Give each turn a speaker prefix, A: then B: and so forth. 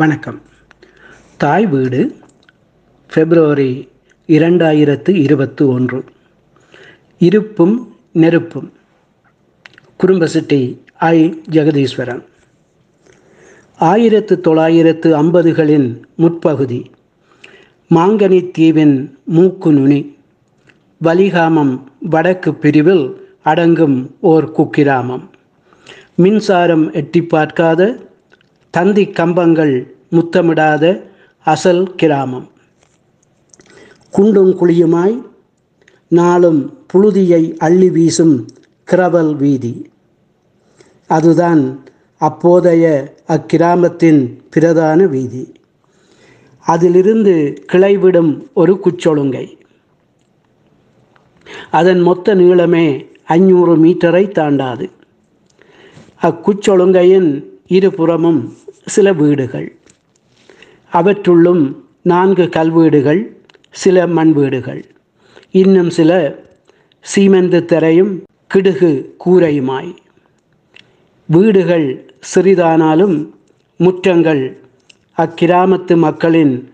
A: வணக்கம். தாய் வீடு பிப்ரவரி இரண்டாயிரத்து இருபத்து ஒன்று இருப்பும் நெருப்பும். குடும்பசிட்டி ஐ. ஜெகதீஸ்வரன். ஆயிரத்து தொள்ளாயிரத்து ஐம்பதுகளின் முற்பகுதி. மாங்கனி தீவின் மூக்கு நுனி. வலிகாமம் வடக்கு பிரிவில் அடங்கும் ஓர் குக்கிராமம். மின்சாரம் எட்டி பார்க்காத தந்தி கம்பங்கள் முத்தமிடாத அசல் கிராமம். குண்டும் குழியுமாய் நாளும் புழுதியை அள்ளி வீசும் கிரவல் வீதி. அதுதான் அப்போதைய அக்கிராமத்தின் பிரதான வீதி. அதிலிருந்து கிளைவிடும் ஒரு குச்சொழுங்கை அதன் மொத்த நீளமே ஐநூறு மீட்டரை தாண்டாது. அக்குச்சொழுங்கையின் இருபுறமும் சில வீடுகள். அவற்றுள்ளும் நான்கு கல்வீடுகள் சில மண் வீடுகள் இன்னும் சில சீமெந்து தரையும் கிடுகு கூரையுமாய். வீடுகள் சிறிதானாலும் முற்றங்கள் அக்கிராமத்து மக்களின்